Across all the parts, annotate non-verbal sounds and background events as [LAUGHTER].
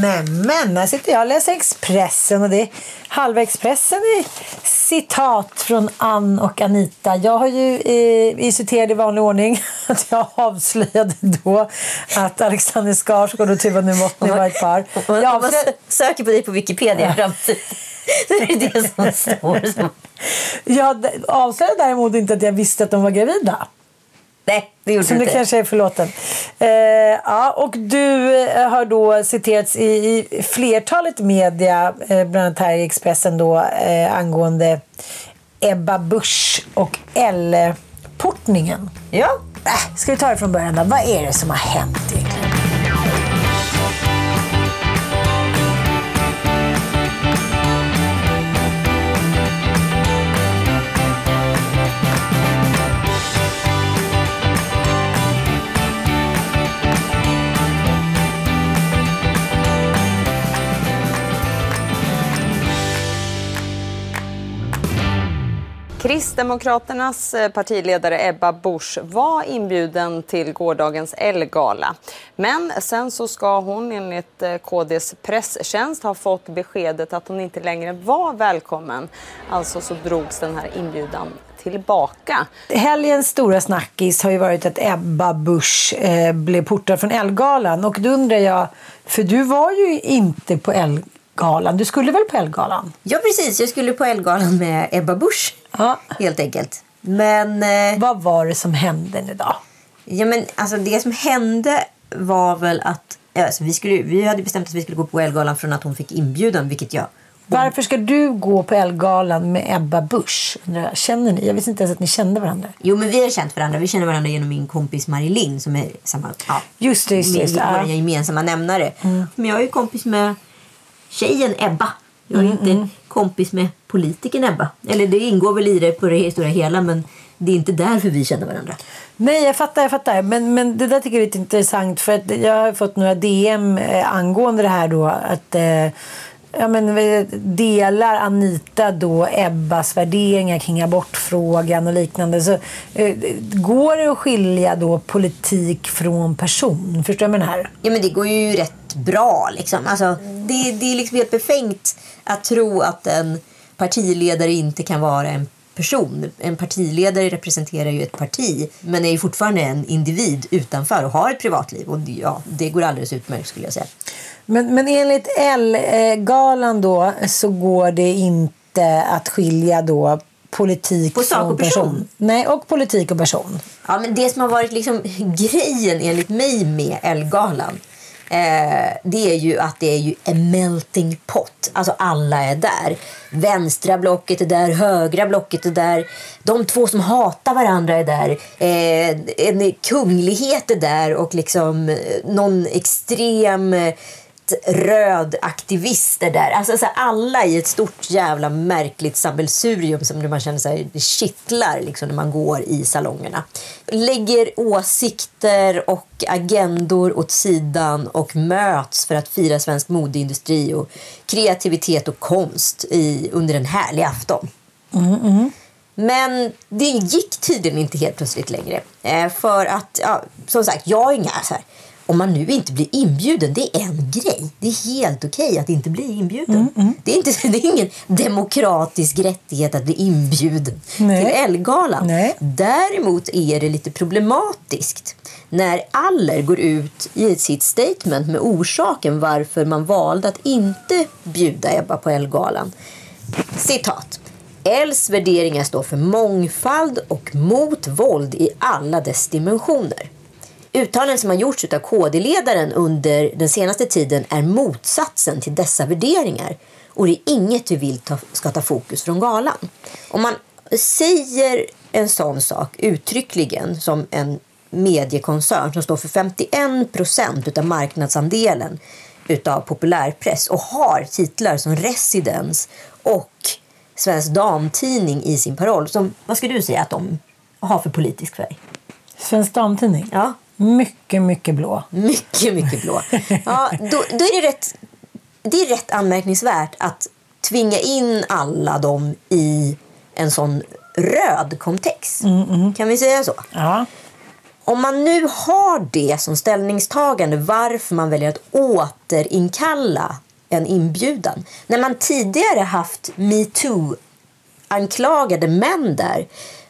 Men, men, här sitter jag och läser Expressen och det är halva Expressen i citat från Ann och Anita. Jag har ju eh, citerad i vanlig ordning [LAUGHS] att jag avslöjade då att Alexander Skarsgård och Tuva Novotny var ett par. Om man avslöjade- söker på dig på Wikipedia i framtiden [LAUGHS] så är det det som står. Jag avslöjade däremot inte att jag visste att de var gravida. Nej, det gjorde Så du inte. kanske är förlåten. Eh, ja, och du eh, har då citerats i, i flertalet media, eh, bland annat här i Expressen då, eh, angående Ebba Busch och L-portningen. Ja. Äh, ska vi ta det från början då? Vad är det som har hänt egentligen? Kristdemokraternas eh, partiledare Ebba Busch var inbjuden till gårdagens Elgala. Men sen så ska hon enligt eh, KDs presstjänst ha fått beskedet att hon inte längre var välkommen. Alltså så drogs den här inbjudan tillbaka. Helgens stora snackis har ju varit att Ebba Busch eh, blev portad från Elgalan. Och då undrar jag, för du var ju inte på Elgalan. Du skulle väl på Elgalan? ja, precis. Jag skulle på Elgalan med Ebba Busch. Ja. Helt enkelt. Men, eh, Vad var det som hände nu då? ja, men alltså, det som hände var väl att ja, alltså, vi, skulle, vi hade bestämt att vi skulle gå på Elgalan från att hon fick inbjudan, vilket jag Varför ska du gå på Elgalan med Ebba Busch? Känner ni? Jag visste inte ens att ni kände varandra. Jo, men vi har känt varandra. Vi känner varandra genom min kompis Marilyn som är samma... Ja, Just det, just det. Just det. Ja. gemensamma nämnare. Men jag är ju kompis med tjejen Ebba. Jag är Mm, inte kompis med politikern Ebba. Eller det ingår väl i det på det stora hela men det är inte därför vi känner varandra. Nej, jag fattar. Jag fattar. Men, men det där tycker jag är lite intressant. För att jag har fått några DM eh, angående det här då. Att, eh, ja, men, delar Anita då Ebbas värderingar kring abortfrågan och liknande. Så, eh, går det att skilja då politik från person? Förstår du vad jag menar? Ja men det går ju rätt bra liksom. Alltså, det, det är liksom helt befängt att tro att en partiledare inte kan vara en person. En partiledare representerar ju ett parti men är ju fortfarande en individ utanför och har ett privatliv. Och ja, det går alldeles utmärkt skulle jag säga. Men, men enligt L-galan då så går det inte att skilja då politik På sak och person. person. Nej, och politik och person. Ja, men det som har varit liksom grejen enligt mig med Elgalan eh, det är ju att det är ju en melting pot. Alltså alla är där. Vänstra blocket är där, högra blocket är där. De två som hatar varandra är där. Eh, en kunglighet är där och liksom eh, någon extrem Rödaktivister. röd där. Alltså så här, alla i ett stort jävla märkligt sammelsurium som man känner sig det kittlar liksom, när man går i salongerna. Lägger åsikter och agendor åt sidan och möts för att fira svensk modeindustri och kreativitet och konst i, under en härlig afton. Men det gick tydligen inte helt plötsligt längre. Eh, för att, ja, som sagt, jag är inga så här, om man nu inte blir inbjuden, det är en grej. Det är helt okej att inte bli inbjuden. Det, är inte, [LAUGHS] det är ingen demokratisk rättighet att bli inbjuden Nej. till Ellegalan. Däremot är det lite problematiskt när Aller går ut i sitt statement med orsaken varför man valde att inte bjuda Ebba på Ellegalan. Citat. Els värderingar står för mångfald och mot våld i alla dess dimensioner. Uttalanden som har gjorts av KD-ledaren under den senaste tiden är motsatsen till dessa värderingar och det är inget vi vill ta, ska ta fokus från galan. Om man säger en sån sak uttryckligen som en mediekoncern som står för 51 procent av marknadsandelen utav populärpress och har titlar som Residence och Svensk Damtidning i sin paroll. Som, vad skulle du säga att de har för politisk färg? Svensk Damtidning? Ja. Mycket, mycket blå. Mycket, mycket blå. Ja, då, då är det rätt, det är rätt anmärkningsvärt att tvinga in alla dem i en sån röd kontext. Kan vi säga så? Ja. Om man nu har det som ställningstagande varför man väljer att återinkalla en inbjudan. När man tidigare haft metoo-anklagade män där.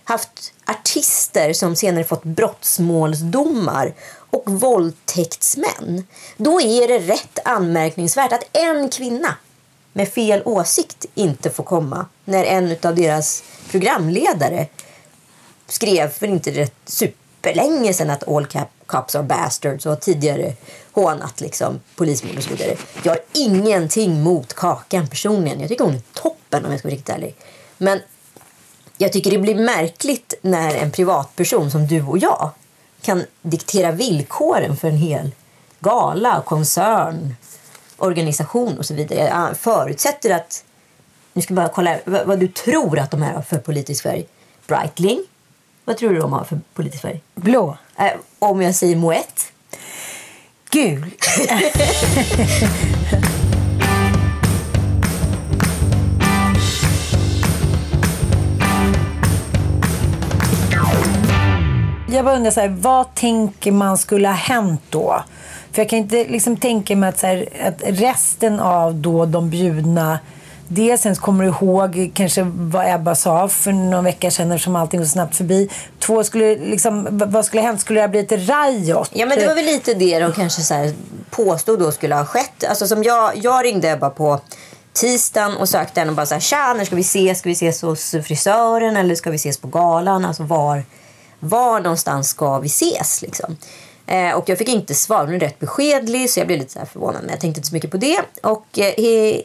Haft artister som senare fått brottsmålsdomar och våldtäktsmän. Då är det rätt anmärkningsvärt att en kvinna med fel åsikt inte får komma när en av deras programledare skrev för inte rätt superlänge sedan att all cap cops are bastards och har tidigare hånat liksom, polismord och så vidare. Jag har ingenting mot Kakan personligen. Jag tycker hon är toppen om jag ska vara riktigt ärlig. Men jag tycker det blir märkligt när en privatperson som du och jag kan diktera villkoren för en hel gala, koncern, organisation och så vidare. Jag förutsätter att... Nu ska bara kolla vad, vad du tror att de här har för politisk färg. Breitling. Vad tror du de har för politisk färg? Blå. Eh, om jag säger Moët. Gul. [LAUGHS] Jag bara undrar, så här, vad tänker man skulle ha hänt då? För jag kan inte liksom tänka mig att, så här, att resten av då de bjudna Dels ens kommer ihåg kanske vad Ebba sa för någon vecka sedan eftersom allting går snabbt förbi. Två, skulle, liksom, vad skulle ha hänt? Skulle det ha blivit riot? Ja, men det var väl lite det de kanske så här påstod då skulle ha skett. Alltså som jag, jag ringde Ebba på tisdagen och sökte henne och bara så här, tja, när ska vi ses? Ska vi ses hos frisören eller ska vi ses på galan? Alltså var, var någonstans ska vi ses liksom? Eh, och jag fick inte svar, hon är rätt beskedlig så jag blev lite så här förvånad men jag tänkte inte så mycket på det. Och eh,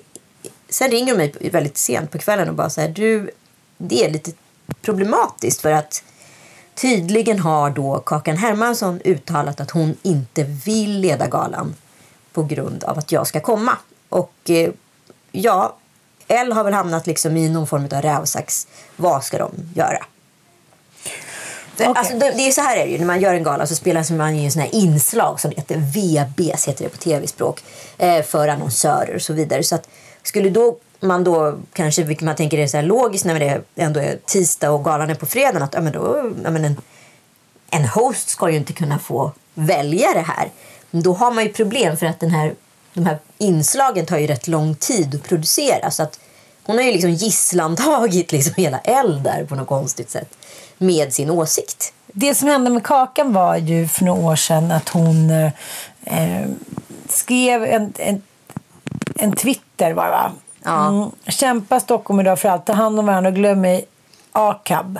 sen ringer hon mig väldigt sent på kvällen och bara så här, du, det är lite problematiskt för att tydligen har då Kakan Hermansson uttalat att hon inte vill leda galan på grund av att jag ska komma. Och eh, ja, L har väl hamnat liksom i någon form av rävsax. Vad ska de göra? För, okay. alltså, det, det är så här är det ju. När man gör en gala så spelar man ju en sån här inslag som heter VBs heter det på tv-språk. Eh, för annonsörer och så vidare. Så att skulle då man då kanske, vilket man tänker är så här logiskt när det ändå är tisdag och galan är på fredagen, att ja, men då, ja, men en, en host ska ju inte kunna få välja det här. Men då har man ju problem för att den här, de här inslagen tar ju rätt lång tid att producera. Så att hon har ju liksom gisslantagit liksom hela eld där på något konstigt sätt med sin åsikt. Det som hände med Kakan var ju för några år sedan att hon eh, skrev en, en, en Twitter var det, va? Ja. Mm. Kämpa Stockholm idag för allt. Ta hand om varandra och glöm ej AKAB.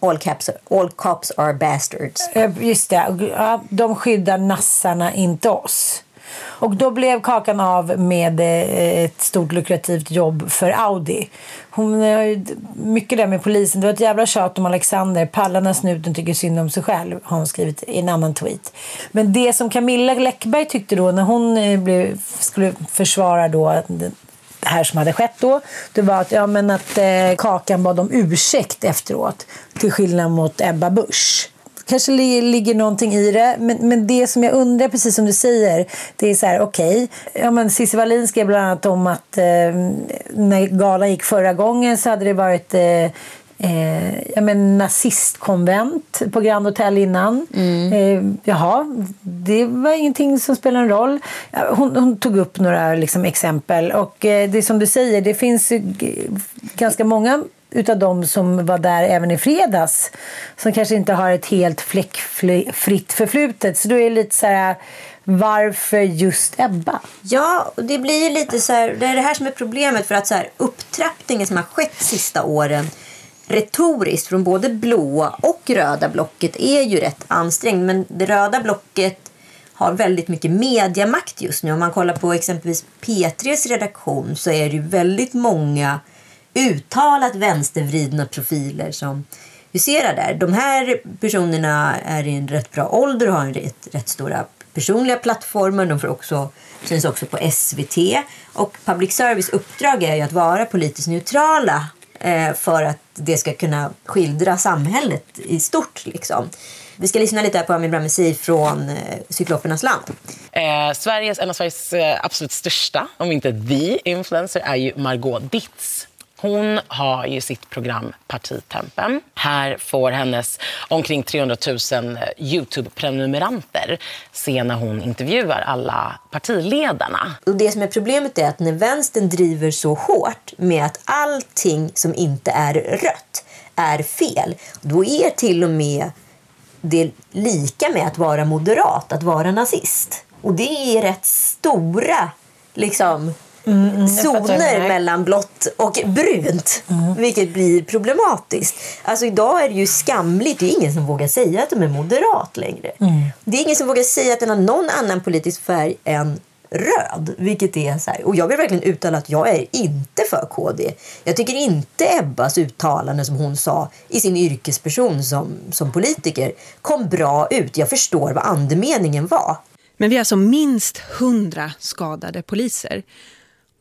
All, caps, all cops are bastards. Eh, Just det. De skyddar nassarna, inte oss. Och då blev Kakan av med eh, ett stort lukrativt jobb för Audi. Hon eh, har ju mycket där med polisen. Det var ett jävla tjat om Alexander. Pallarna snuten tycker synd om sig själv, har hon skrivit i en annan tweet. Men det som Camilla Läckberg tyckte då när hon eh, blev, skulle försvara då det här som hade skett då, det var att, ja, men att eh, Kakan bad om ursäkt efteråt. Till skillnad mot Ebba Busch kanske li- ligger någonting i det. Men, men det som jag undrar, precis som du säger, det är så här, okej. Ja, men Cissi Wallin skrev bland annat om att eh, när galan gick förra gången så hade det varit eh, eh, ja, men nazistkonvent på Grand Hotel innan. Eh, jaha, det var ingenting som spelar en roll. Ja, Hon, hon tog upp några liksom, exempel. Och eh, det är som du säger, det finns ganska många utav de som var där även i fredags som kanske inte har ett helt fläckfritt förflutet. Så då är det lite så här, varför just Ebba? Ja, och det blir ju lite så här, det är det här som är problemet för att så här, upptrappningen som har skett sista åren retoriskt från både blåa och röda blocket är ju rätt ansträngd. Men det röda blocket har väldigt mycket mediamakt just nu. Om man kollar på exempelvis P3s redaktion så är det ju väldigt många uttalat vänstervridna profiler som huserar där. De här personerna är i en rätt bra ålder och har en rätt, rätt stora personliga plattformar. De får också, syns också på SVT. Och public service uppdrag är ju att vara politiskt neutrala eh, för att det ska kunna skildra samhället i stort. Liksom. Vi ska lyssna lite på Amin Bramesi från eh, Cyklopernas land. Eh, Sveriges, en av Sveriges eh, absolut största, om inte the influencer, är ju Margot Ditz. Hon har ju sitt program Partitempen. Här får hennes omkring 300 000 eh, Youtube-prenumeranter se när hon intervjuar alla partiledarna. Och det som är problemet är att när vänstern driver så hårt med att allting som inte är rött är fel, då är till och med det lika med att vara moderat, att vara nazist. Och det är rätt stora liksom, mm, zoner mellan blått och brunt. Mm. Vilket blir problematiskt. Alltså idag är det ju skamligt. Det är ingen som vågar säga att de är moderat längre. Mm. Det är ingen som vågar säga att den har någon annan politisk färg än röd. Vilket är så här, och jag vill verkligen uttala att jag är inte för KD. Jag tycker inte Ebbas uttalande som hon sa i sin yrkesperson som, som politiker kom bra ut. Jag förstår vad andemeningen var. Men vi har alltså minst hundra skadade poliser.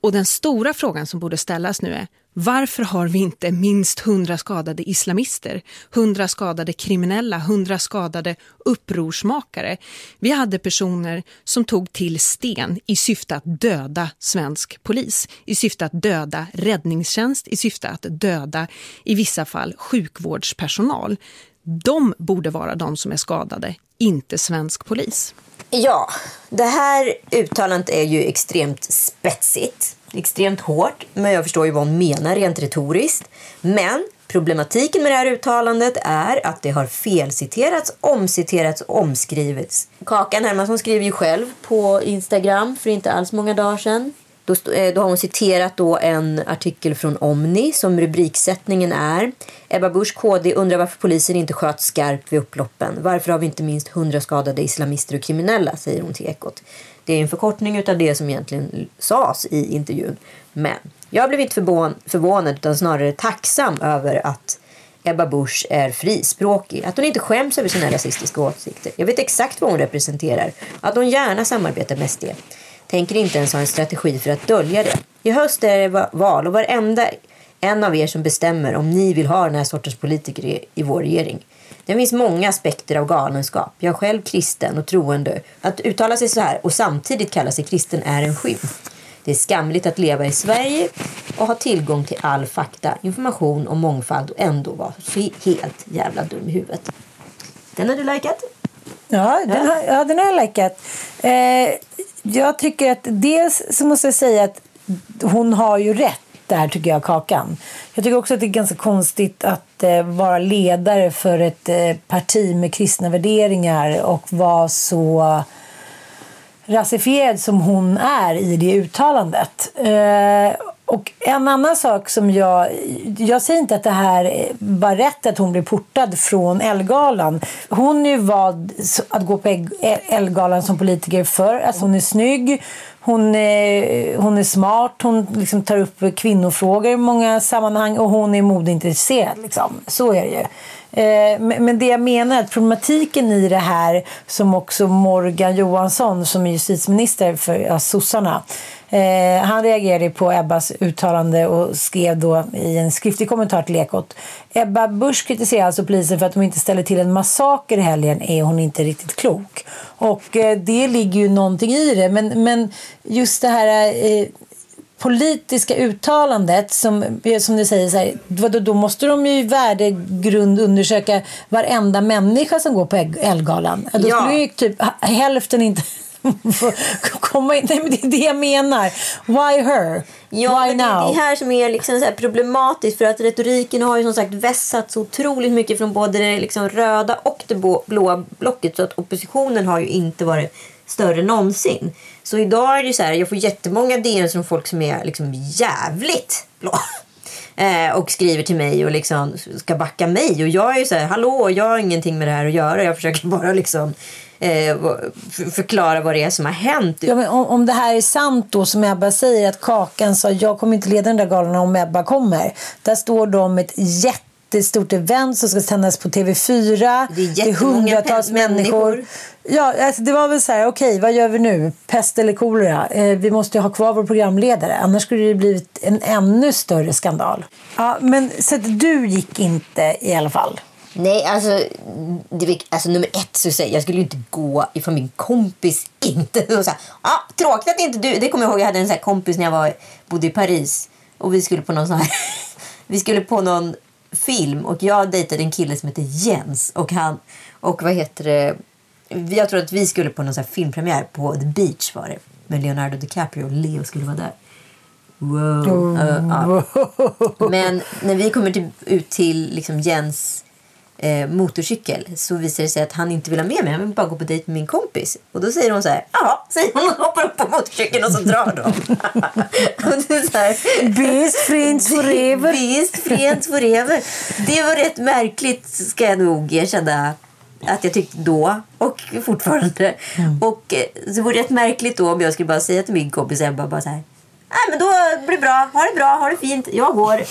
Och den stora frågan som borde ställas nu är varför har vi inte minst hundra skadade islamister, hundra skadade kriminella, hundra skadade upprorsmakare? Vi hade personer som tog till sten i syfte att döda svensk polis, i syfte att döda räddningstjänst, i syfte att döda i vissa fall sjukvårdspersonal. De borde vara de som är skadade, inte svensk polis. Ja, det här uttalandet är ju extremt spetsigt extremt hårt, men jag förstår ju vad hon menar rent retoriskt. Men problematiken med det här uttalandet är att det har felciterats, omciterats och omskrivits. Kakan Hermansson skriver ju själv på Instagram för inte alls många dagar sedan. Då, eh, då har hon citerat då en artikel från Omni som rubriksättningen är Ebba Busch KD undrar varför polisen inte sköt skarpt vid upploppen. Varför har vi inte minst hundra skadade islamister och kriminella, säger hon till Ekot. Det är en förkortning av det som egentligen sades i intervjun. Men jag blev inte förvånad utan snarare tacksam över att Ebba Busch är frispråkig. Att hon inte skäms över sina rasistiska åsikter. Jag vet exakt vad hon representerar. Att hon gärna samarbetar med SD. Tänker inte ens ha en strategi för att dölja det. I höst är det val och varenda en av er som bestämmer om ni vill ha den här sortens politiker i, vår regering. Det finns många aspekter av galenskap. Jag är själv kristen och troende. Att uttala sig så här och samtidigt kalla sig kristen är en skymf. Det är skamligt att leva i Sverige och ha tillgång till all fakta, information och mångfald och ändå vara helt jävla dum i huvudet. Den har du likat? Ja, den har, ja, den har jag likat. Eh, jag tycker att dels så måste jag säga att hon har ju rätt där tycker jag, Kakan. Jag tycker också att det är ganska konstigt att eh, vara ledare för ett eh, parti med kristna värderingar och vara så rasifierad som hon är i det uttalandet. Eh, och en annan sak som jag... Jag säger inte att det här var rätt att hon blev portad från Elgalan. Hon är ju vald att gå på e- Elgalan som politiker för. Alltså hon är snygg, hon är, hon är smart, hon liksom tar upp kvinnofrågor i många sammanhang och hon är modeintresserad. Liksom. Så är det ju. Eh, men det jag menar är att problematiken i det här som också Morgan Johansson som är justitieminister för ja, sossarna Eh, han reagerade på Ebbas uttalande och skrev då i en skriftlig kommentar till Ekot. Ebba Busch kritiserar alltså polisen för att de inte ställer till en massaker i helgen är hon inte riktigt klok. Och eh, det ligger ju någonting i det. Men, men just det här eh, politiska uttalandet som, som du säger, så här, då, då måste de ju värdegrund undersöka varenda människa som går på Elgalan. Då skulle ju typ hälften inte [LAUGHS] komma in. Nej, men det är det jag menar. Why her? Ja, Why men det är now? det här som är liksom så problematiskt för att retoriken har ju som sagt vässats otroligt mycket från både det liksom röda och det blå- blåa blocket så att oppositionen har ju inte varit större någonsin. Så idag är det så här, jag får jättemånga DMs från folk som är liksom jävligt blå. [LAUGHS] Eh, och skriver till mig och liksom ska backa mig. Och jag är ju så här, hallå, jag har ingenting med det här att göra. Jag försöker bara liksom eh, förklara vad det är som har hänt. Ja, men om, om det här är sant då som Ebba säger att Kakan sa jag kommer inte leda den där galan om Ebba kommer. Där står de med ett jättestort event som ska sändas på TV4. Det är jättemånga hundratals pe- människor. människor. Ja, alltså det var väl så här, okej vad gör vi nu? Pest eller kolera? Eh, vi måste ju ha kvar vår programledare. Annars skulle det blivit en ännu större skandal. Ja, men så att du gick inte i alla fall. Nej, alltså, det, alltså nummer ett så säger jag, skulle ju inte gå ifrån min kompis inte. [LAUGHS] Och så här, ah, tråkigt att inte du... Det kommer jag ihåg, jag hade en sån här kompis när jag var, bodde i Paris. Och vi skulle på någon sån här... [LAUGHS] vi skulle på någon film och jag dejtade en kille som heter Jens. Och han... Och vad heter det? Jag tror att vi skulle på någon sån här filmpremiär på The Beach var det. Med Leonardo DiCaprio och Leo skulle vara där. Wow. Eh, ja. Men när vi kommer till, ut till liksom Jens eh, motorcykel så visar det sig att han inte vill ha med mig. Han vill bara gå på dejt med min kompis. Och då säger hon så här, ja, säger hon och hoppar upp på motorcykeln och så drar de. [LAUGHS] och det är så här, Best friends [LAUGHS] forever. Best friends forever. Det var rätt märkligt ska jag nog erkänna att jag tyckte då och fortfarande. Och eh, så var det rätt märkligt då om jag skulle bara säga till min kompis Ebba bara så här. Nej men då blir det bra, ha det bra, ha det fint, jag går.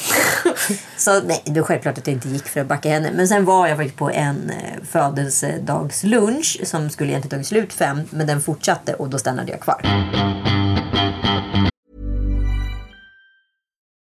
[LAUGHS] så nej, det var självklart att jag inte gick för att backa henne. Men sen var jag faktiskt på en eh, födelsedagslunch som skulle egentligen tagit slut fem, men den fortsatte och då stannade jag kvar.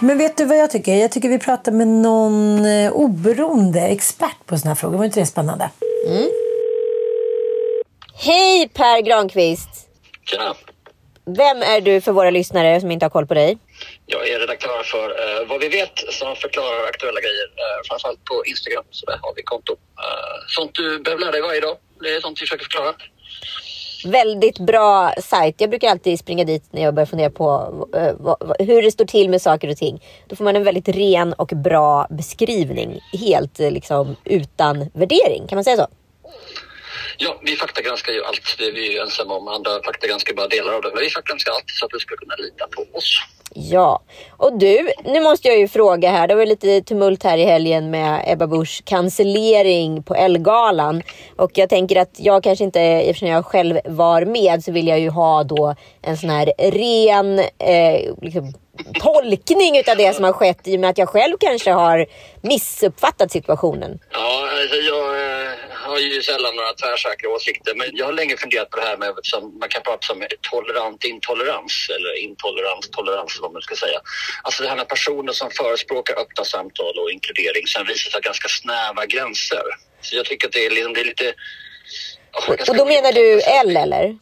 Men vet du vad jag tycker? Jag tycker vi pratar med någon eh, oberoende expert på såna här frågor. Var inte det spännande? Hej Per Granqvist! Tjena! Vem är du för våra lyssnare som inte har koll på dig? Jag är redaktör för eh, Vad vi vet som förklarar aktuella grejer. Eh, framförallt på Instagram, så där har vi konto. Eh, sånt du behöver lära dig varje dag. Det är sånt vi försöker förklara. Väldigt bra sajt. Jag brukar alltid springa dit när jag börjar fundera på eh, hur det står till med saker och ting. Då får man en väldigt ren och bra beskrivning. Helt eh, liksom utan värdering, kan man säga så? Ja, vi faktagranskar ju allt. Det är vi ju ensamma om. Andra faktagranskar bara delar av det. Men vi faktagranskar allt så att du ska kunna lita på oss. Ja, och du, nu måste jag ju fråga här. Det var lite tumult här i helgen med Ebba Buschs cancellering på Elgalan. Och jag tänker att jag kanske inte, eftersom jag själv var med, så vill jag ju ha då en sån här ren eh, liksom, tolkning utav det som har skett i och med att jag själv kanske har missuppfattat situationen. Ja, alltså jag eh, har ju sällan några tvärsäkra åsikter. Men jag har länge funderat på det här med som man kan prata om tolerant intolerans eller intolerans tolerans vad man ska säga. Alltså det här med personer som förespråkar öppna samtal och inkludering sen visar sig ganska snäva gränser. Så jag tycker att det är, liksom, det är lite... Och då menar du. L eller?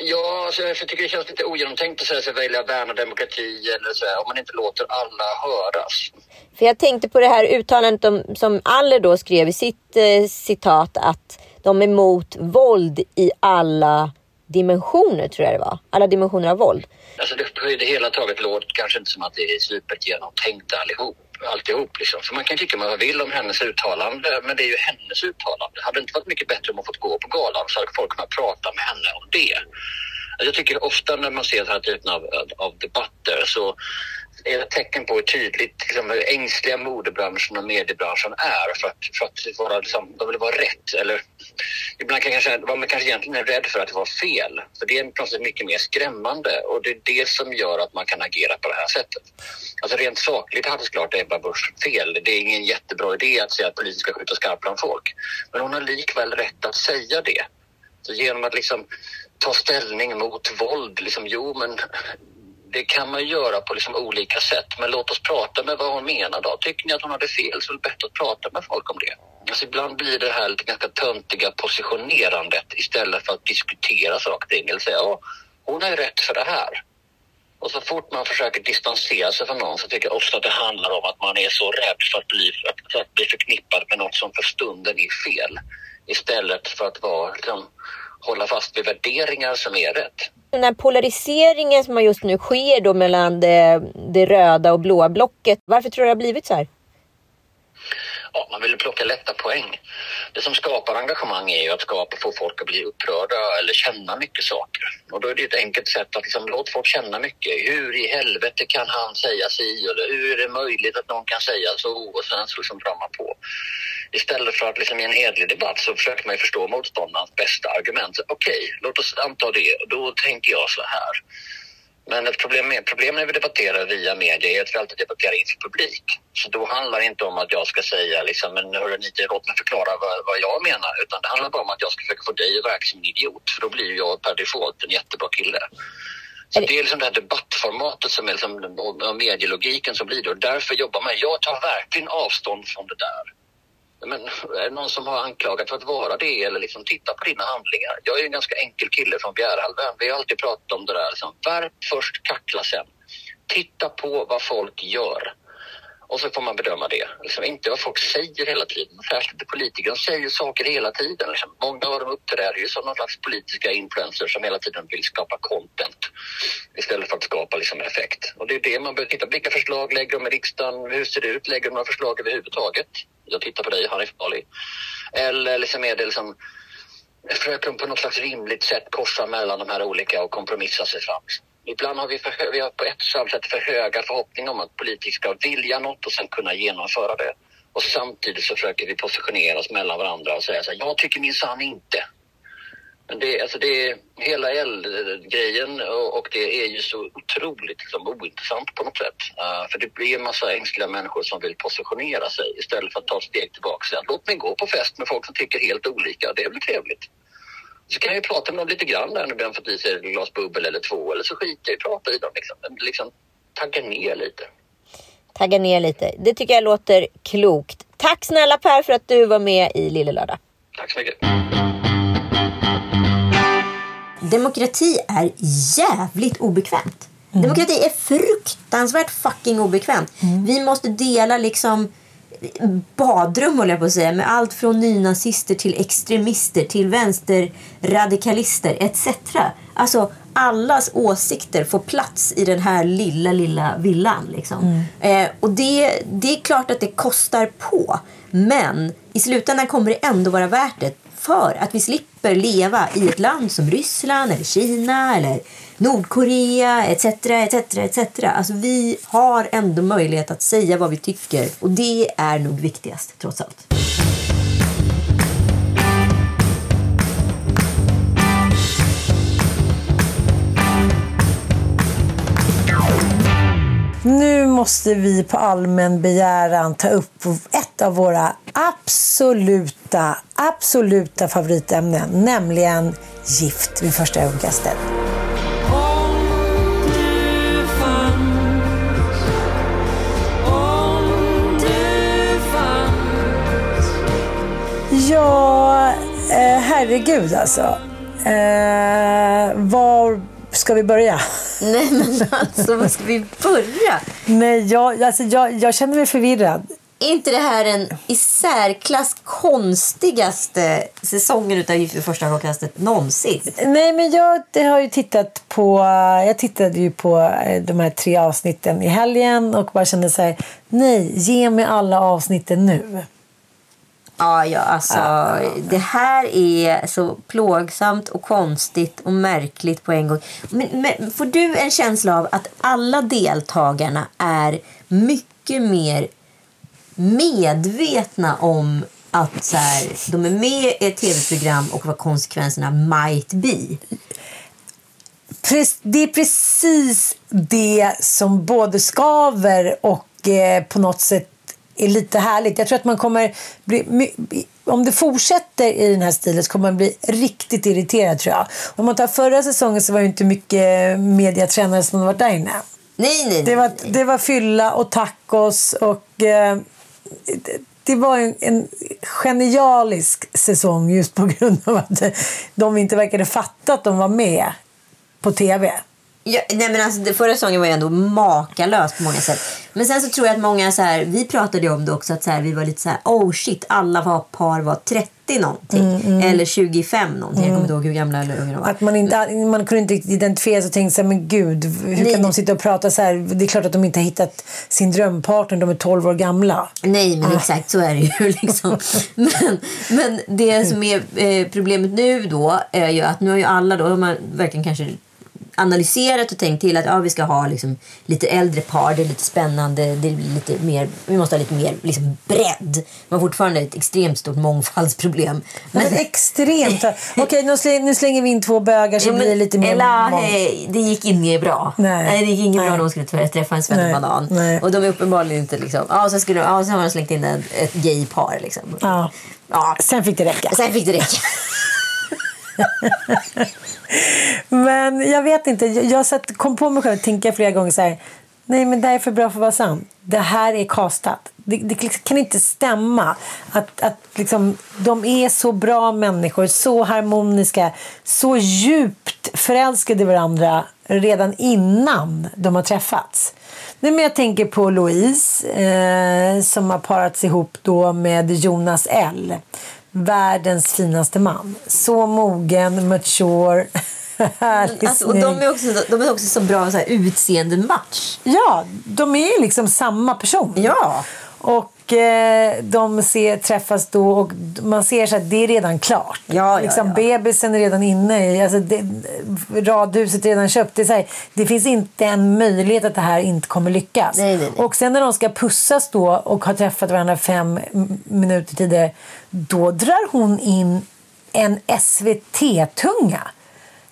Ja, alltså jag tycker det känns lite ogenomtänkt att säga sig välja värna demokrati eller så här, om man inte låter alla höras. För jag tänkte på det här uttalandet om, som Aller då skrev i sitt eh, citat att de är emot våld i alla dimensioner tror jag det var. Alla dimensioner av våld. Alltså det, på det hela taget låter kanske inte som att det är supergenomtänkt allihop. Alltihop liksom. Så man kan tycka vad man vill om hennes uttalande, men det är ju hennes uttalande. Hade det inte varit mycket bättre om hon fått gå på galan så hade folk kunnat prata med henne om det. Jag tycker ofta när man ser den här typen av, av debatter så ett tecken på hur tydligt liksom, hur ängsliga modebranschen och mediebranschen är för att, för att vara, liksom, de vill vara rätt. Eller, ibland kan kanske, var man kanske egentligen är rädd för att det var fel. För det är på något sätt mycket mer skrämmande och det är det som gör att man kan agera på det här sättet. Alltså rent sakligt hade såklart Ebba Busch fel. Det är ingen jättebra idé att säga att polisen ska skjuta skarpt bland folk. Men hon har likväl rätt att säga det. Så genom att liksom ta ställning mot våld, liksom, jo men det kan man göra på liksom olika sätt. Men låt oss prata med vad hon menar då. Tycker ni att hon hade fel så är det bättre att prata med folk om det. Alltså ibland blir det här lite ganska töntiga positionerandet istället för att diskutera saker och ting. Eller säga, ja, hon ju rätt för det här. Och så fort man försöker distansera sig från någon så tycker jag ofta att det handlar om att man är så rädd för att bli, för att bli förknippad med något som för stunden är fel. Istället för att vara, liksom, hålla fast vid värderingar som är rätt. Den här polariseringen som just nu sker då mellan det, det röda och blåa blocket. Varför tror du det har blivit så här? ja, man vill plocka lätta poäng. Det som skapar engagemang är ju att skapa, få folk att bli upprörda eller känna mycket saker. Och då är det ett enkelt sätt att liksom, låta folk känna mycket. Hur i helvete kan han säga si? Eller hur är det möjligt att någon kan säga så? Och sen så liksom drar man på. Istället för att liksom, i en hedlig debatt så försöker man ju förstå motståndarens bästa argument. Okej, okay, låt oss anta det. Då tänker jag så här. Men ett problem, med, problem när vi debatterar via media är att vi alltid debatterar inför publik. Så då handlar det inte om att jag ska säga liksom, men hörru ni, låt mig förklara vad, vad, jag menar. Utan det handlar bara om att jag ska försöka få dig att verka som en idiot. För då blir jag per default en jättebra kille. Så det är liksom det här debattformatet som är liksom, och medielogiken som blir det. Och därför jobbar man. Jag tar verkligen avstånd från det där. Men är det någon som har anklagat för att vara det eller liksom titta på dina handlingar? Jag är en ganska enkel kille från Bjärhalvön. Vi har alltid pratat om det där. Liksom. Värp först, kackla sen. Titta på vad folk gör. Och så får man bedöma det. Liksom inte vad folk säger hela tiden. Särskilt politiker. De säger saker hela tiden. Liksom. Många av dem uppträder ju som någon slags politiska influencers som hela tiden vill skapa content istället för att skapa liksom, effekt. Och det är det man behöver titta på. Vilka förslag lägger de i riksdagen? Hur ser det ut? Lägger de några förslag överhuvudtaget? Jag tittar på dig, Hanif Bali. Eller liksom är det liksom försöker på något slags rimligt sätt korsa mellan de här olika och kompromissa sig fram. Ibland har vi, för, vi har på ett sätt för höga förhoppningar om att politiker ska vilja något och sen kunna genomföra det. Och samtidigt så försöker vi positionera oss mellan varandra och säga så här, jag tycker minsann inte. Men det, alltså det, hela eldgrejen och, och det är ju så otroligt liksom, ointressant på något sätt. Uh, för det blir en massa ängsliga människor som vill positionera sig istället för att ta ett steg tillbaka och säga låt mig gå på fest med folk som tycker helt olika. Det blir trevligt. Så kan jag ju prata med dem lite grann där när de fått i sig ett glas bubbel eller två eller så skiter jag i att prata i dem. Liksom. liksom tagga ner lite. Tagga ner lite. Det tycker jag låter klokt. Tack snälla Per för att du var med i Lille Lördag. Tack så mycket. Demokrati är jävligt obekvämt. Mm. Demokrati är fruktansvärt fucking obekvämt. Mm. Vi måste dela liksom badrum håller jag på att säga, med allt från nynazister till extremister till vänsterradikalister etc. Alltså allas åsikter får plats i den här lilla, lilla villan. Liksom. Mm. Eh, och det, det är klart att det kostar på. Men i slutändan kommer det ändå vara värt det för att vi slipper leva i ett land som Ryssland eller Kina eller Nordkorea etc. etc, etc. Alltså vi har ändå möjlighet att säga vad vi tycker och det är nog viktigast trots allt. Nu måste vi på allmän begäran ta upp ett av våra absoluta, absoluta favoritämnen, nämligen gift vid första ögonkastet. Ja, eh, herregud alltså. Eh, var ska vi börja? Nej men alltså, var ska vi börja? Nej, jag, alltså, jag, jag känner mig förvirrad. är inte det här den i särklass konstigaste säsongen utav Gift vid första ögonkastet någonsin? Nej, men jag det har ju tittat på... Jag tittade ju på eh, de här tre avsnitten i helgen och bara kände så här... Nej, ge mig alla avsnitten nu. Ja, ja, alltså det här är så plågsamt och konstigt och märkligt på en gång. Men, men får du en känsla av att alla deltagarna är mycket mer medvetna om att så här, de är med i ett tv-program och vad konsekvenserna might be? Det är precis det som både skaver och eh, på något sätt är lite härligt. Jag tror att man kommer bli... Om det fortsätter i den här stilen så kommer man bli riktigt irriterad tror jag. Om man tar förra säsongen så var det inte mycket mediatränare som varit där inne. Nej, nej, Det var, det var fylla och tacos och eh, det, det var en, en genialisk säsong just på grund av att de inte verkade fatta att de var med på tv. Ja, nej men alltså, förra säsongen var ju ändå makalös på många sätt. Men sen så tror jag att många så här, vi pratade om det också att så här, vi var lite så här, oh shit, alla var par var 30 någonting. Eller 25 någonting. Jag kommer inte ihåg hur gamla eller unga de var. Att man, inte, man kunde inte riktigt identifiera sig och tänkte så här, men gud, hur Nej. kan de sitta och prata så här? Det är klart att de inte har hittat sin drömpartner, de är 12 år gamla. Nej, men Ah. exakt så är det ju. [LAUGHS] Liksom. Men, men det som är eh, problemet nu då är ju att nu har ju alla då, man verkligen kanske analyserat och tänkt till att ja, vi ska ha liksom, lite äldre par, det är lite spännande, det är lite mer, vi måste ha lite mer liksom, bredd. Men fortfarande ett extremt stort mångfaldsproblem. Men extremt. [LAUGHS] Okej, nu, slänger, nu slänger vi in två bögar så Ja, men- blir lite mer... Mång- hej, det gick inget bra. Nej. det gick inget bra Nej. när de skulle träffa- en svennebanan. Nej. Nej. Och de är uppenbarligen inte liksom... Ja, och sen, skulle, ja, och sen har man slängt in ett, ett gaypar liksom. Ja. Ja. Sen fick det räcka. Sen fick det räcka. [LAUGHS] [LAUGHS] Men jag vet inte. Jag, jag satt, kom på mig själv att tänka flera gånger så här. Nej, men det här är för bra för att vara sant. Det här är kastat. Det, det kan inte stämma. Att, att liksom, de är så bra människor, så harmoniska, så djupt förälskade i varandra redan innan de har träffats. Nej, men jag tänker på Louise eh, som har parats ihop då med Jonas L. Världens finaste man. Så mogen, mature, [LAUGHS] Alltså, och de är också, de är också så bra så här, utseende match. Ja, de är liksom samma person. Ja. Och eh, de ser, träffas då och man ser så att det är redan klart. Ja, ja, liksom, ja. Bebisen är redan inne i, alltså det, radhuset är redan köpt. Det, är så här, det finns inte en möjlighet att det här inte kommer lyckas. Nej, nej, nej. Och sen när de ska pussas då och har träffat varandra fem minuter tidigare, då drar hon in en SVT-tunga.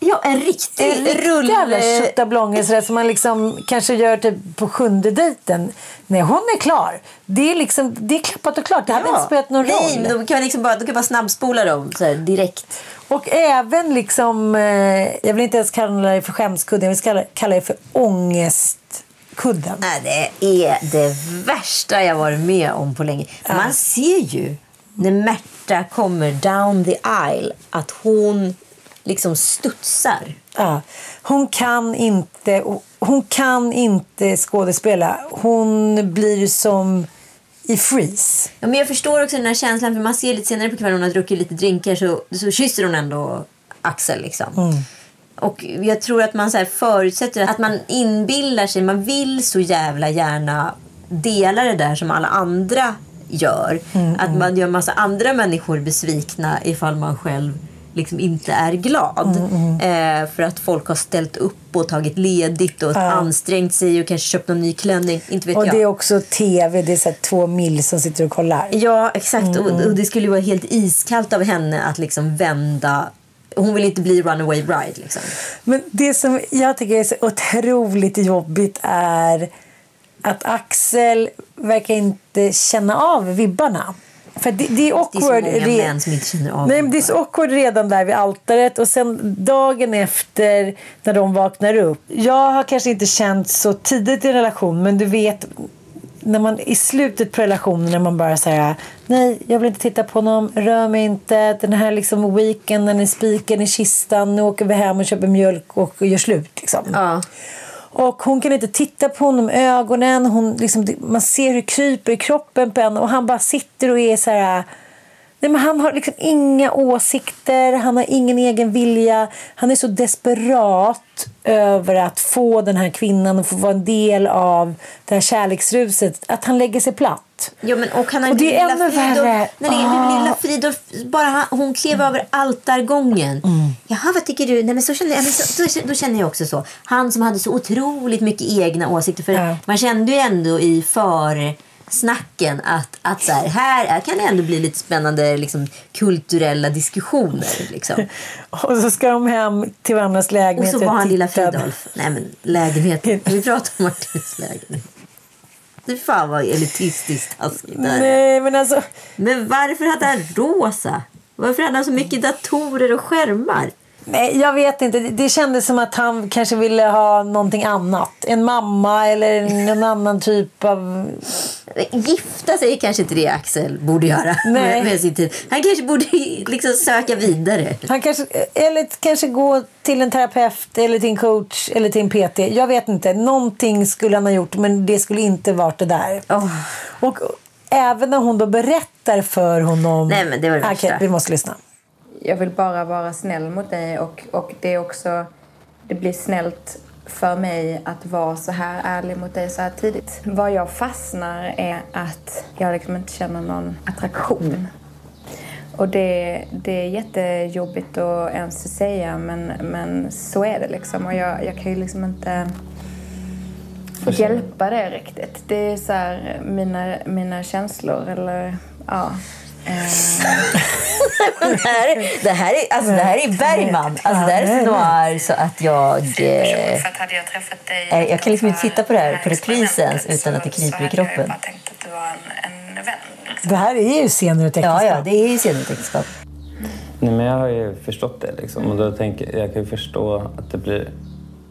Ja, en riktig, En rulle... som man liksom kanske gör typ på sjunde dejten. Nej, hon är klar. Det är, liksom, det är klappat och klart. Det hade inte spelat någon roll. Nej, men de kan liksom bara, de kan bara snabbspola dem så här, direkt. Och även liksom, eh, jag vill inte ens kalla det för skämskudden, jag vill kalla, kalla det för ångestkudden. Nej, det är det värsta jag varit med om på länge. Man ser ju när Märta kommer down the aisle att hon liksom studsar. Ja. Hon kan inte, hon kan inte skådespela. Hon blir som i freeze. Ja, men jag förstår också den här känslan, för man ser lite senare på kvällen hon har druckit lite drinkar så, så kysser hon ändå Axel. Liksom. Och jag tror att man så förutsätter att man inbillar sig, man vill så jävla gärna dela det där som alla andra gör. Att man gör massa andra människor besvikna ifall man själv liksom inte är glad. Eh, för att folk har ställt upp och tagit ledigt och ansträngt sig och kanske köpt någon ny klänning. Inte vet Och jag. det är också tv, det är så två mil som sitter och kollar. Ja, exakt. Och, och det skulle ju vara helt iskallt av henne att liksom vända... Hon vill inte bli runaway bride. Liksom. Men det som jag tycker är så otroligt jobbigt är att Axel verkar inte känna av vibbarna. För det, det är Det är så awkward. många män som inte känner av Nej, men det är så awkward redan där vid altaret och sen dagen efter när de vaknar upp. Jag har kanske inte känt så tidigt i en relation men du vet när man i slutet på relationen när man bara säger nej jag vill inte titta på honom, rör mig inte, den här liksom weekenden är spiken i kistan, nu åker vi hem och köper mjölk och gör slut liksom. Ja. Och hon kan inte titta på honom i ögonen. Hon liksom, man ser hur det kryper i kroppen på henne och han bara sitter och är så här... Nej, men han har liksom inga åsikter, han har ingen egen vilja. Han är så desperat över att få den här kvinnan att få vara en del av det här kärleksruset att han lägger sig platt. Ja, men, och han har Och det är ännu värre. Nej, det Ah. är lilla Fridolf, bara han, hon klev över altargången. Mm. Jaha, vad tycker du? Nej, men så känner jag, men så, då, då känner jag också så. Han som hade så otroligt mycket egna åsikter. För Ja. Man kände ju ändå i försnacken att, att så här, här kan det ändå bli lite spännande liksom, kulturella diskussioner. Liksom. [LAUGHS] Och så ska de hem till varandras Och lägenhet. så var han lilla. Fridolf. Nej, men lägenheten. [LAUGHS] Vi pratar om Martins lägenhet. Fy fan vad elitistiskt taskigt det här är. Nej, men alltså... Men varför hade han rosa? Varför hade han så mycket datorer och skärmar? Nej, jag vet inte. Det- kändes som att han kanske ville ha någonting annat. En mamma eller en annan typ av... Gifta sig är kanske inte det Axel borde göra [LAUGHS] Nej. med, sin tid. Han kanske borde liksom söka vidare. Han kanske, eller kanske gå till en terapeut eller till en coach eller till en PT. Jag vet inte. Någonting skulle han ha gjort men det skulle inte varit det där. Åh. Och även när hon då berättar för honom... Nej, men det var det värsta. vi måste lyssna. Jag vill bara vara snäll mot dig och, och det är också det blir snällt för mig att vara så här ärlig mot dig så här tidigt. Vad jag fastnar är att jag liksom inte känner någon attraktion. Och det, det är jättejobbigt att ens säga men, men så är det liksom och jag, jag kan ju liksom inte hjälpa det riktigt. Det är så här mina, mina känslor eller ja. [LAUGHS] Det här, är- det här är, alltså, det här är Bergman. Alltså, det här är så noir så att jag... Eh, jag eh, jag kan liksom inte titta på det här på reprisen utan att det kryper i kroppen. Liksom. Det här är ju scener ur ett Ja, ja, det är ju senare äktenskap. Nej, men jag har ju förstått det. Liksom. Och då tänker, jag kan ju förstå att det blir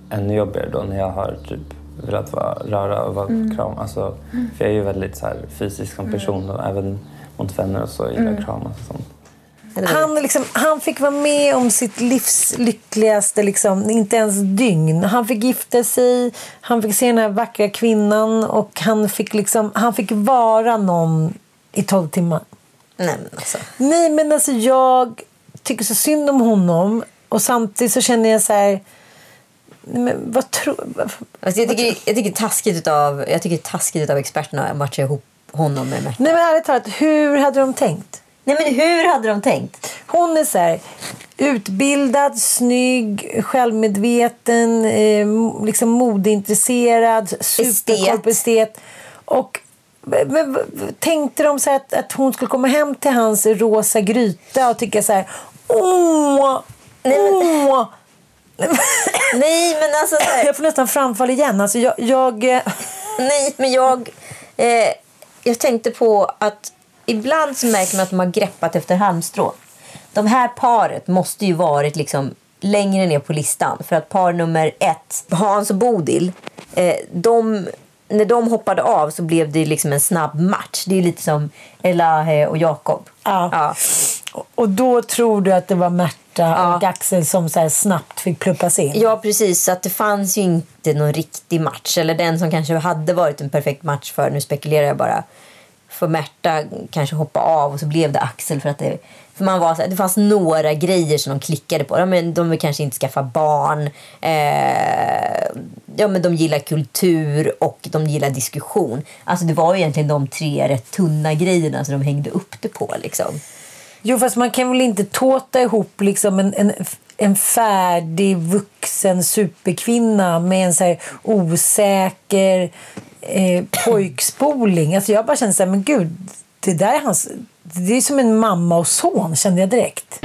ännu jobbigare då när jag har typ velat vara, röra och vara kram. Alltså, För jag är ju väldigt så här, fysisk som person och även mot vänner och så gillar jag kramas och sånt. Han, liksom, han fick vara med om sitt livs lyckligaste, liksom, inte ens dygn. Han fick gifta sig, han fick se den här vackra kvinnan och han fick, liksom, han fick vara någon i tolv timmar. Nej, men alltså. Nej, men alltså jag tycker så synd om honom och samtidigt så känner jag så här... Men vad tror... Alltså, jag, tycker, jag tycker det är taskigt utav, jag tycker taskigt utav experterna att matcha ihop honom med Märta. Nej, men ärligt talat, hur hade de tänkt? Nej, men hur hade de tänkt? Hon är så här, utbildad, snygg, självmedveten, eh, liksom modeintresserad, superkoll på estet. Och men, men, tänkte de så att, att hon skulle komma hem till hans rosa gryta och tycka så här åh, åh. Nej, men alltså... så här- Jag får nästan framfall igen. Alltså jag, jag, eh, Nej, men jag, eh, jag tänkte på att ibland så märker man att de har greppat efter halmstrå. De här paret måste ju varit liksom längre ner på listan. För att par nummer ett, Hans och Bodil, eh, de, när de hoppade av så blev det liksom en snabb match. Det är lite som Elahe och Jakob. Ja. Ja. Och då tror du att det var Märta och Axel som så snabbt fick pluppas in? Ja, precis. Så att det fanns ju inte någon riktig match. Eller den som kanske hade varit en perfekt match för, nu spekulerar jag bara, för Märta kanske hoppa av och så blev det Axel för att det för man var så här, det fanns några grejer som de klickade på. Ja, men de vill kanske inte skaffa barn. Eh, ja, men de gillar kultur och de gillar diskussion. Alltså det var ju egentligen de tre rätt tunna grejerna som de hängde upp det på. Liksom. Jo, fast man kan väl inte tåta ihop liksom en, en, en färdig vuxen superkvinna med en så här osäker eh, pojkspoling. Alltså jag bara kände så här, men gud, det där är hans... Det är som en mamma och son, kände jag direkt.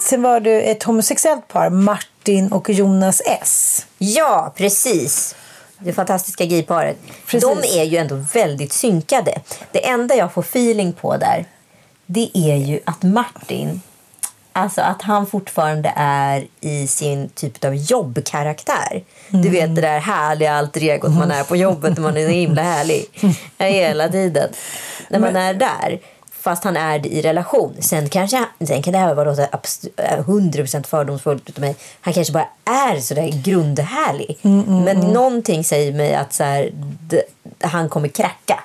Sen var du ett homosexuellt par, Martin och Jonas S. Ja, precis. Det fantastiska gayparet. De är ju ändå väldigt synkade. Det enda jag får feeling på där, det är ju att Martin, alltså att han fortfarande är i sin typ av jobbkaraktär. Du vet det där härliga alter egot man är på jobbet och man är så himla härlig [LAUGHS] hela tiden. När man är där. Fast han är det i relation. Sen, kanske, sen kan det här vara abs- 100% fördomsfullt utav mig. Han kanske bara är sådär grundhärlig. Mm, Men någonting säger mig att så här, d- han kommer kracka.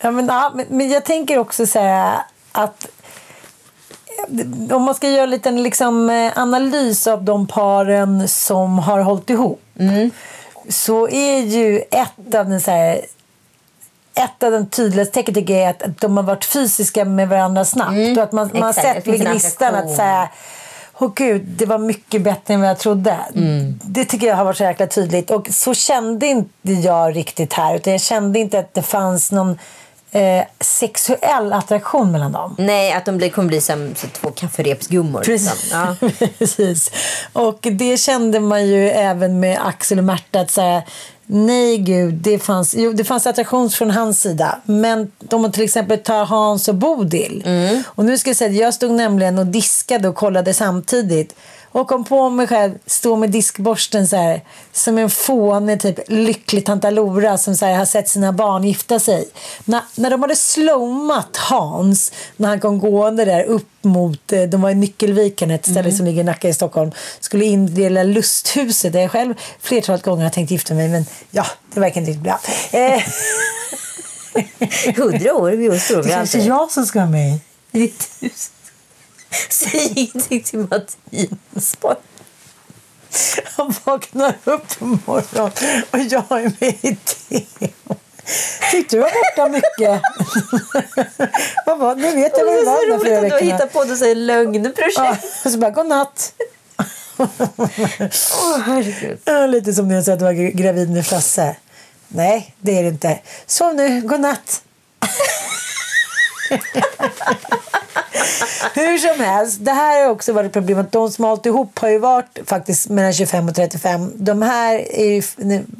Ja, men, ja, men, men jag tänker också så här att eh, om man ska göra en liten liksom, eh, analys av de paren som har hållit ihop så är ju ett av den så här, ett av de tydligaste tecknen tycker jag är att, de har varit fysiska med varandra snabbt. och att man, man har sett vid gnistan att säga Åh gud, det var mycket bättre än vad jag trodde. Det tycker jag har varit så jäkla tydligt. Och så kände inte jag riktigt här. Utan jag kände inte att det fanns någon eh, sexuell attraktion mellan dem. Nej, att de blir, kommer bli som så två kafferepsgummor. Precis. Liksom. Ja. [LAUGHS] Precis. Och det kände man ju även med Axel och Märta. Att säga, nej gud, det fanns, jo, det fanns attraktion från hans sida. Men om man till exempel tar Hans och Bodil. Och nu ska jag säga, jag stod nämligen och diskade och kollade samtidigt. Och kom på mig själv stå med diskborsten så här, som en fåne, typ lycklig tanta Lora som så här, har sett sina barn gifta sig. När, när de hade slowmat Hans, när han kom gående där upp mot, eh, de var i Nyckelviken, ett ställe som ligger i Nacka i Stockholm, skulle in i det lilla lusthuset där jag själv flertalet gånger har tänkt gifta mig, men ja, det verkar inte riktigt bra. Eh, Hundra år, vi står det kanske är jag som ska vara med i ditt hus. [LAUGHS] Säg ingenting till Mattias. bara. Han vaknar upp på morgonen och jag är med i det. Fick du vara borta mycket? [LAUGHS] Vad var, nu vet jag vad det Det är var så roligt att du har hittat på så här lögnprojekt. Ja, och så bara, godnatt. [LAUGHS] Åh, herregud. Lite som när jag sa att du var gra- gravid med Frasse. Nej, det är det inte. Sov nu, godnatt. [LAUGHS] Hur som helst, det här har också varit problemet. De som har hållit ihop har ju varit faktiskt mellan 25 och 35. De här är ju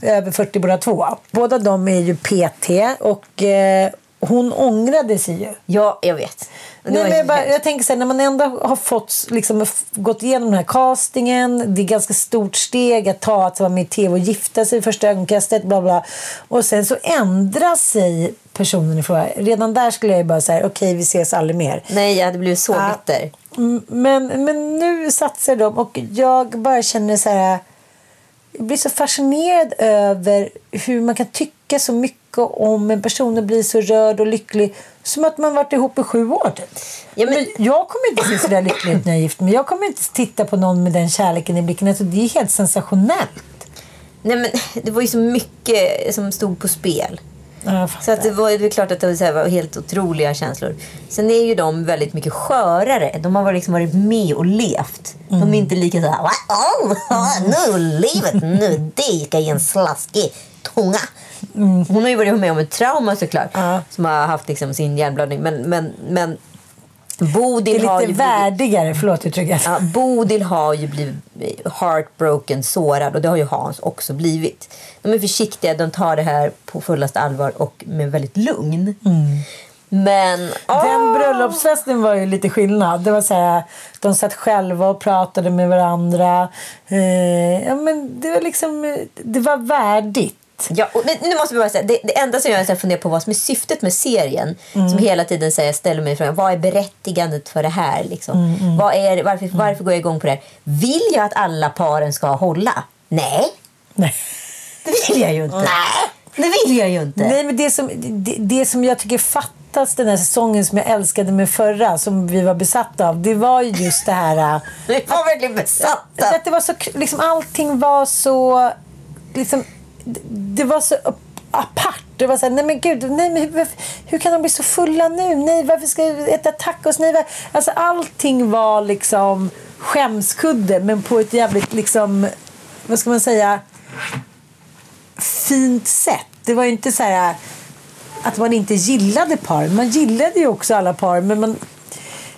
över 40 båda två. Båda de är ju PT och eh, hon ångrade sig ju. Ja, jag vet. Nej, men jag, bara, jag tänker så här, när man ändå har fått, liksom, gått igenom den här castingen. Det är ett ganska stort steg att ta att vara med i tv och gifta sig i första ögonkastet. Bla bla. Och sen så ändrar sig personen i fråga. Redan där skulle jag bara säga okej vi ses aldrig mer. Nej, jag hade blivit så Ja. bitter. Mm, Men, men nu satsar de och jag bara känner så här. Jag blir så fascinerad över hur man kan tycka så mycket om en person och bli så rörd och lycklig. Som att man varit ihop i sju år. Typ. Ja, men- men... jag kommer inte se så där lycklig när jag är gift mig. Jag kommer inte titta på någon med den kärleken i blicken. Alltså, det är helt sensationellt. Nej, men det var ju så mycket som stod på spel. Ja. Så att det, var, det är klart att det var, så här, var helt otroliga känslor. Sen är ju de väldigt mycket skörare. De har varit- liksom varit med och levt. De är inte lika så här... "Va? Oh, nu livet, nu det i en slaskig tunga. Hon har ju varit med om ett trauma såklart. Ja. Som har haft liksom sin hjärnblödning. Men, men, men det Bodil är har lite ju blivit, värdigare, förlåt uttrycket. ja, Bodil har ju blivit heartbroken, sårad. Och det har ju Hans också blivit. De är försiktiga, de tar det här på fullaste allvar och med väldigt lugn. Men... Den åh! bröllopsfesten var ju lite skillnad. Det var så här, de satt själva och pratade med varandra. Eh, ja, men det var liksom, det var värdigt. Ja, och, men nu måste vi bara säga, det, det enda som jag här funderar på vad som är syftet med serien, som hela tiden säger, ställer mig frågan, vad är berättigandet för det här? Liksom? Vad är, varför, varför går jag igång på det här? Vill jag att alla paren ska hålla? Nej, Nej. det vill jag ju inte. Nej, det vill jag ju inte. Nej, men det som, det, det som jag tycker fattas den här säsongen som jag älskade med förra, som vi var besatta av, det var ju just det här... äh, [LAUGHS] Vi var verkligen besatta. Att det var så, liksom, allting var så... Liksom, det- var så apart. Det var så här, nej men gud, nej, men hur, hur kan de bli så fulla nu? Nej, varför ska jag äta tacos? Nej, var, alltså allting var liksom skämskudde, men på ett jävligt liksom, vad ska man säga, fint sätt. Det var ju inte så här att man inte gillade par. Man gillade ju också alla par, men man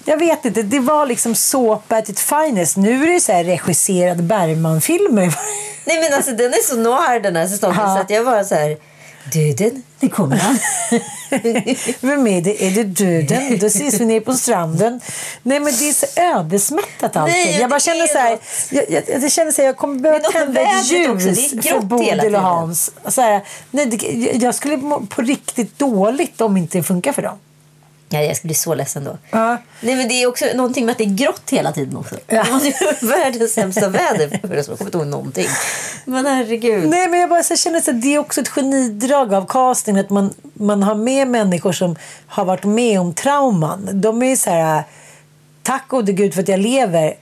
jag vet inte, det var liksom såpa at its finest. Nu är det så här regisserade Bergman-filmer. [LAUGHS] Nej men alltså den är så noir den här säsongen Ja. så att jag var så här, döden, det kommer han. [LAUGHS] Vem är det? Är det döden? Då ses vi ner på stranden. Nej men det är så ödesmättat allting. Nej, jag bara känner så här, jag, jag, jag känner så här, jag kommer behöva tända ett ljus för Bodil och Hans. Så här, nej, det, jag skulle må på riktigt dåligt om inte det funkar för dem. Ja, jag skulle bli så ledsen då. Ja. Nej, men det är också någonting med att det är grått hela tiden också. Ja. Det [LAUGHS] världens sämsta väder för oss. Jag kommer inte ihåg någonting. Men herregud. Nej, men jag bara så känner att det är också ett genidrag av casting att man, man har med människor som har varit med om trauman. De är ju så här, tack gode gud för att jag lever.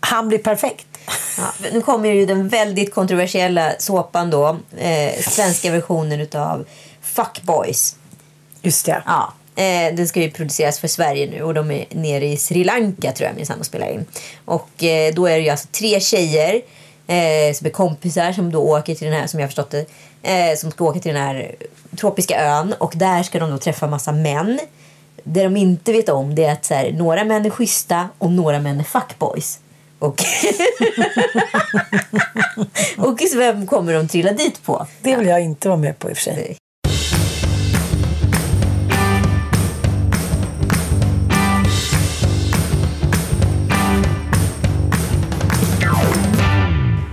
Han blir perfekt. Ja, nu kommer ju den väldigt kontroversiella såpan då. Eh, svenska versionen utav Fuckboys. Just det. Ja, eh, den ska ju produceras för Sverige nu och de är nere i Sri Lanka tror jag minsann och spelar in. Och eh, då är det ju alltså tre tjejer eh, som är kompisar som då åker till den här, som jag förstått det, eh, som ska åka till den här tropiska ön och där ska de då träffa massa män. Det de inte vet om det är att så här, några män är schyssta och några män är fuckboys. Och, [LAUGHS] och vem kommer de trilla dit på? Det vill jag inte vara med på i och för sig.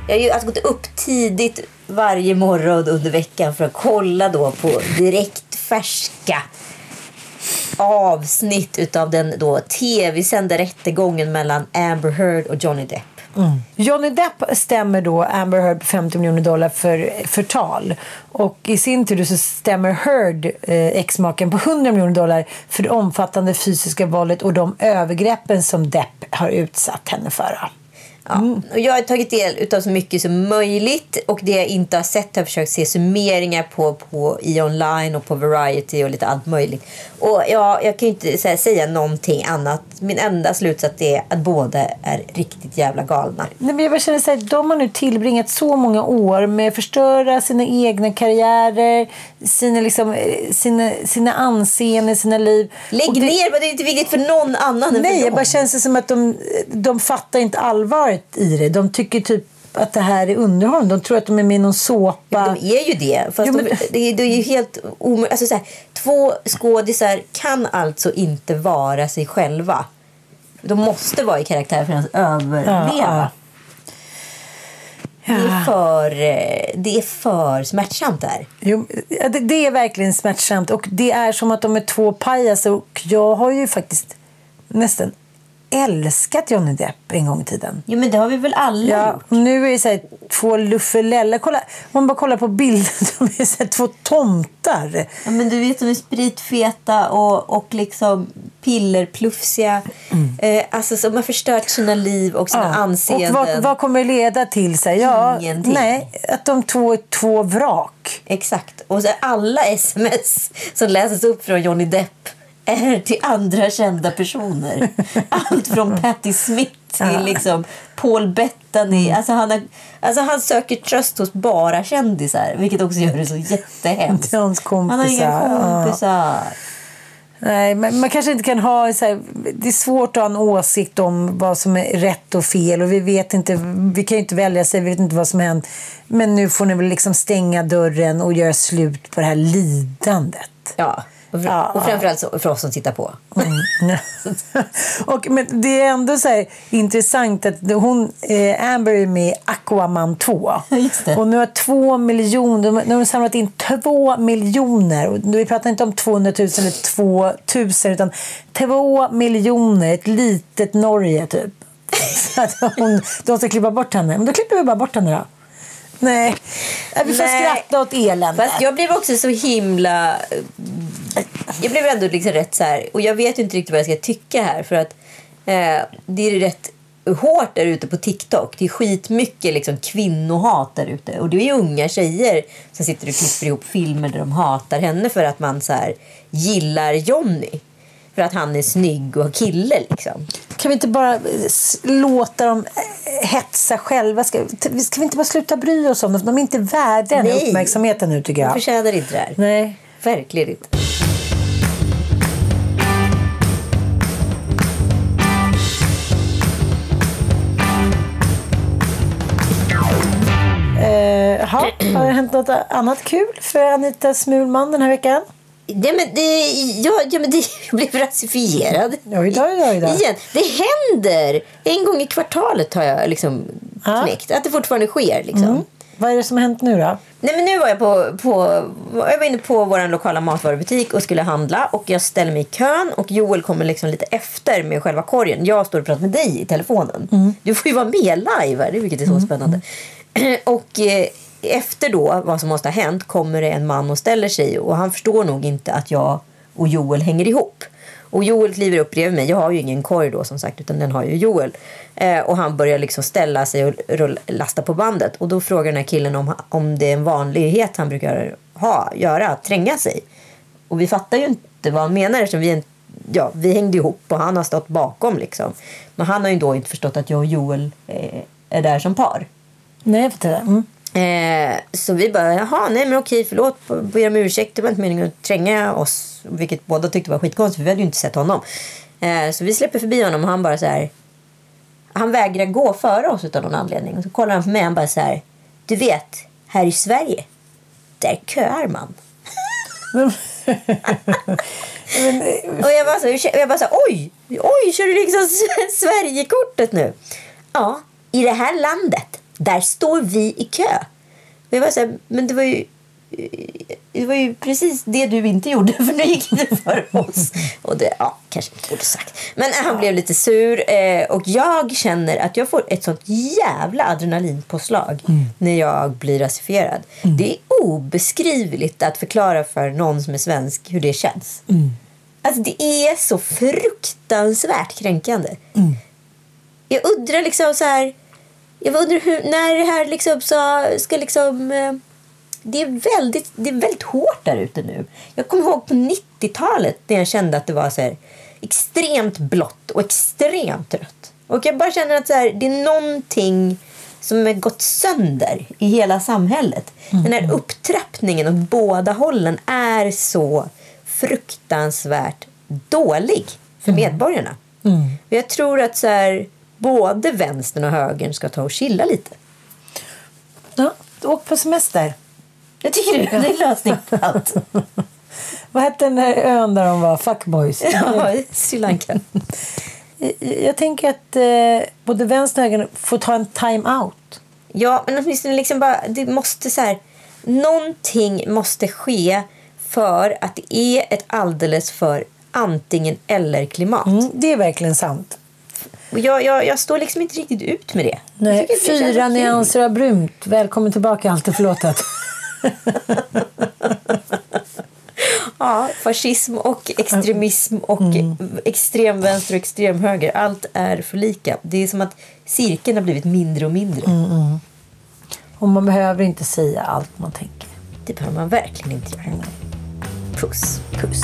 Jag har ju alltså gått upp tidigt varje morgon under veckan för att kolla då på direkt färska avsnitt utav den då tv-sända rättegången mellan Amber Heard och Johnny Depp. Mm. Johnny Depp stämmer då Amber Heard på 50 miljoner dollar för förtal. Och i sin tur så stämmer Heard eh, exmaken på 100 miljoner dollar för det omfattande fysiska våldet och de övergreppen som Depp har utsatt henne för. Ja. Och jag har tagit del av så mycket som möjligt och det jag inte har sett har jag försökt se summeringar på, på i online och på Variety och lite allt möjligt. Och ja, jag kan ju inte säga, säga någonting annat. Min enda slutsats är att båda är riktigt jävla galna. Nej, men jag bara känner så här, de har nu tillbringat så många år med att förstöra sina egna karriärer, sina, liksom, eh, sina, sina anseenden, sina liv. Lägg Och det- ner, det är inte viktigt för någon annan Nej, jag bara känns det som att de, de fattar inte allvaret i det. De tycker typ att det här är underhållning. De tror att de är med i någon såpa. De är ju det. Fast Jo, men- de, det, är- det är ju helt omöjligt. Alltså, så här, två skådisar kan alltså inte vara sig själva. De måste vara i karaktär för att överleva. Ja, Det, är för, eh, det är för smärtsamt där. Jo, ja, det, det är verkligen smärtsamt. Och det är som att de är två pajaser. Och jag har ju faktiskt nästan älskat Johnny Depp en gång i tiden. Jo, men det har vi väl alla Ja, gjort? nu är det så här, två luffelella. Kolla, man bara kollar på bilden, [LAUGHS] de är så här, två tomtar. Ja, men du vet, de är spritfeta och, och liksom pillerplufsiga. Eh, alltså, som har förstört sina liv och sina Mm. Ja, anseenden. Och vad, vad kommer leda till? Så här, ja, Ingenting. Nej, att de två är två vrak. Exakt. Och så alla sms som läses upp från Johnny Depp är till andra kända personer. [LAUGHS] Allt från Patti Smith till liksom Paul Bettany. Alltså han, har, alltså han söker tröst hos bara kändisar, vilket också gör det så jättehemskt. Han har inga kompisar. Nej, men man kanske inte kan ha... Så här, det är svårt att ha en åsikt om vad som är rätt och fel. Och vi vet inte, vi kan ju inte välja sig, vi vet inte vad som hänt. Men nu får ni väl liksom stänga dörren och göra slut på det här lidandet. Ja. Och, fr- Ja, och framförallt för oss som tittar på. [LAUGHS] och, men det är ändå så här intressant att hon, eh, Amber är med i Aquaman 2. Just det. Och nu har två miljoner, nu har de samlat in två miljoner. Och vi pratar inte om 200 000 eller 2 000 utan två miljoner. Ett litet Norge typ. [LAUGHS] Så att hon, de ska klippa bort henne. Men då klipper vi bara bort henne då. Nej, Ja, vi får Nej. skratta åt elände. Fast jag blev också så himla... Jag blev ändå liksom rätt så här... Och jag vet inte riktigt vad jag ska tycka här. För att eh, det är rätt hårt där ute på TikTok. Det är skitmycket liksom kvinnohat där ute. Och det är ju unga tjejer som sitter och klipper ihop filmer där de hatar henne för att man så här gillar Johnny. För att han är snygg och kille liksom. Kan vi inte bara eh, låta dem eh, hetsa själva? Ska, ska vi inte bara sluta bry oss om dem? De är inte värda den Nej. uppmärksamheten nu tycker De jag. förtjänar inte det här. Nej. Verkligen inte. Eh, ha, har det hänt något annat kul för Anita Smulman den här veckan? Ja, men det, ja, ja, men det, [LAUGHS] jag blev rasifierad. Oj då, oj då. Igen. Det händer! En gång i kvartalet har jag liksom knäckt. Att det fortfarande sker. Liksom. Vad är det som har hänt nu då? Nej, men nu var jag på, på, jag var inne på vår lokala matvarubutik och skulle handla. Och Jag ställer mig i kön och Joel kommer liksom lite efter med själva korgen. Jag står och pratar med dig i telefonen. Mm. Du får ju vara med live här, vilket är så spännande. [CLEARS THROAT] Och eh, efter då, vad som måste ha hänt, kommer det en man och ställer sig. Och han förstår nog inte att jag och Joel hänger ihop. Och Joel kliver upp bredvid mig. Jag har ju ingen korg då som sagt, utan den har ju Joel. Eh, och han börjar liksom ställa sig och rull, lasta på bandet. Och då frågar den här killen om, om det är en vanlighet han brukar ha, göra, att tränga sig. Och vi fattar ju inte vad han menar eftersom vi, ja, vi hängde ihop och han har stått bakom liksom. Men han har ju då inte förstått att jag och Joel eh, är där som par. Nej, jag fattar. Mm. Eh, så vi bara, jaha, nej men okej, förlåt, ber om ursäkt, det var inte meningen att tränga oss. Vilket båda tyckte var skitkonstigt, för vi hade ju inte sett honom. Eh, så vi släpper förbi honom och han bara så här, han vägrar gå före oss utan någon anledning. Och så kollar han på mig och han bara så här, du vet, här i Sverige, där köar man. [LAUGHS] och jag bara så, jag bara så oj, oj, kör du liksom Sverigekortet nu? Ja, i det här landet, där står vi i kö. Och jag var så här, men det var ju det var ju precis det du inte gjorde [LAUGHS] för nu gick det för oss. Och det, ja, kanske inte borde sagt. Men han blev lite sur eh, och jag känner att jag får ett sånt jävla adrenalinpåslag Mm. när jag blir rasifierad. Det är obeskrivligt att förklara för någon som är svensk hur det känns. Mm. Alltså det är så fruktansvärt kränkande. Mm. Jag undrar liksom så här. Jag undrar hur, när det här liksom så, ska liksom... eh, Det är, väldigt, det är väldigt hårt där ute nu. Jag kommer ihåg på 90-talet när jag kände att det var så här, extremt blått och extremt rött. Och jag bara känner att så här, det är någonting som har gått sönder i hela samhället. Den här upptrappningen åt båda hållen är så fruktansvärt dålig för medborgarna. Och Jag tror att så här, både vänstern och högern ska ta och chilla lite. Ja, åk på semester. Jag tycker det är en [LAUGHS] lösning på allt. Vad hette den där ön där de var fuckboys? Ja, Sri Lanka. Jag tänker att eh, både vänster och höger får ta en time-out. Ja, men åtminstone liksom bara, det måste så här, någonting måste ske för att det är ett alldeles för antingen eller klimat. Mm, det är verkligen sant. Och jag, jag, jag står liksom inte riktigt ut med det. Nej, det fyra nyanser av brunt. Välkommen tillbaka, allt är förlåtet. [LAUGHS] Ja, fascism och extremism och extremvänster och extremhöger. Allt är för lika. Det är som att cirkeln har blivit mindre och mindre. Och man behöver inte säga allt man tänker. Det behöver man verkligen inte göra. Puss, puss.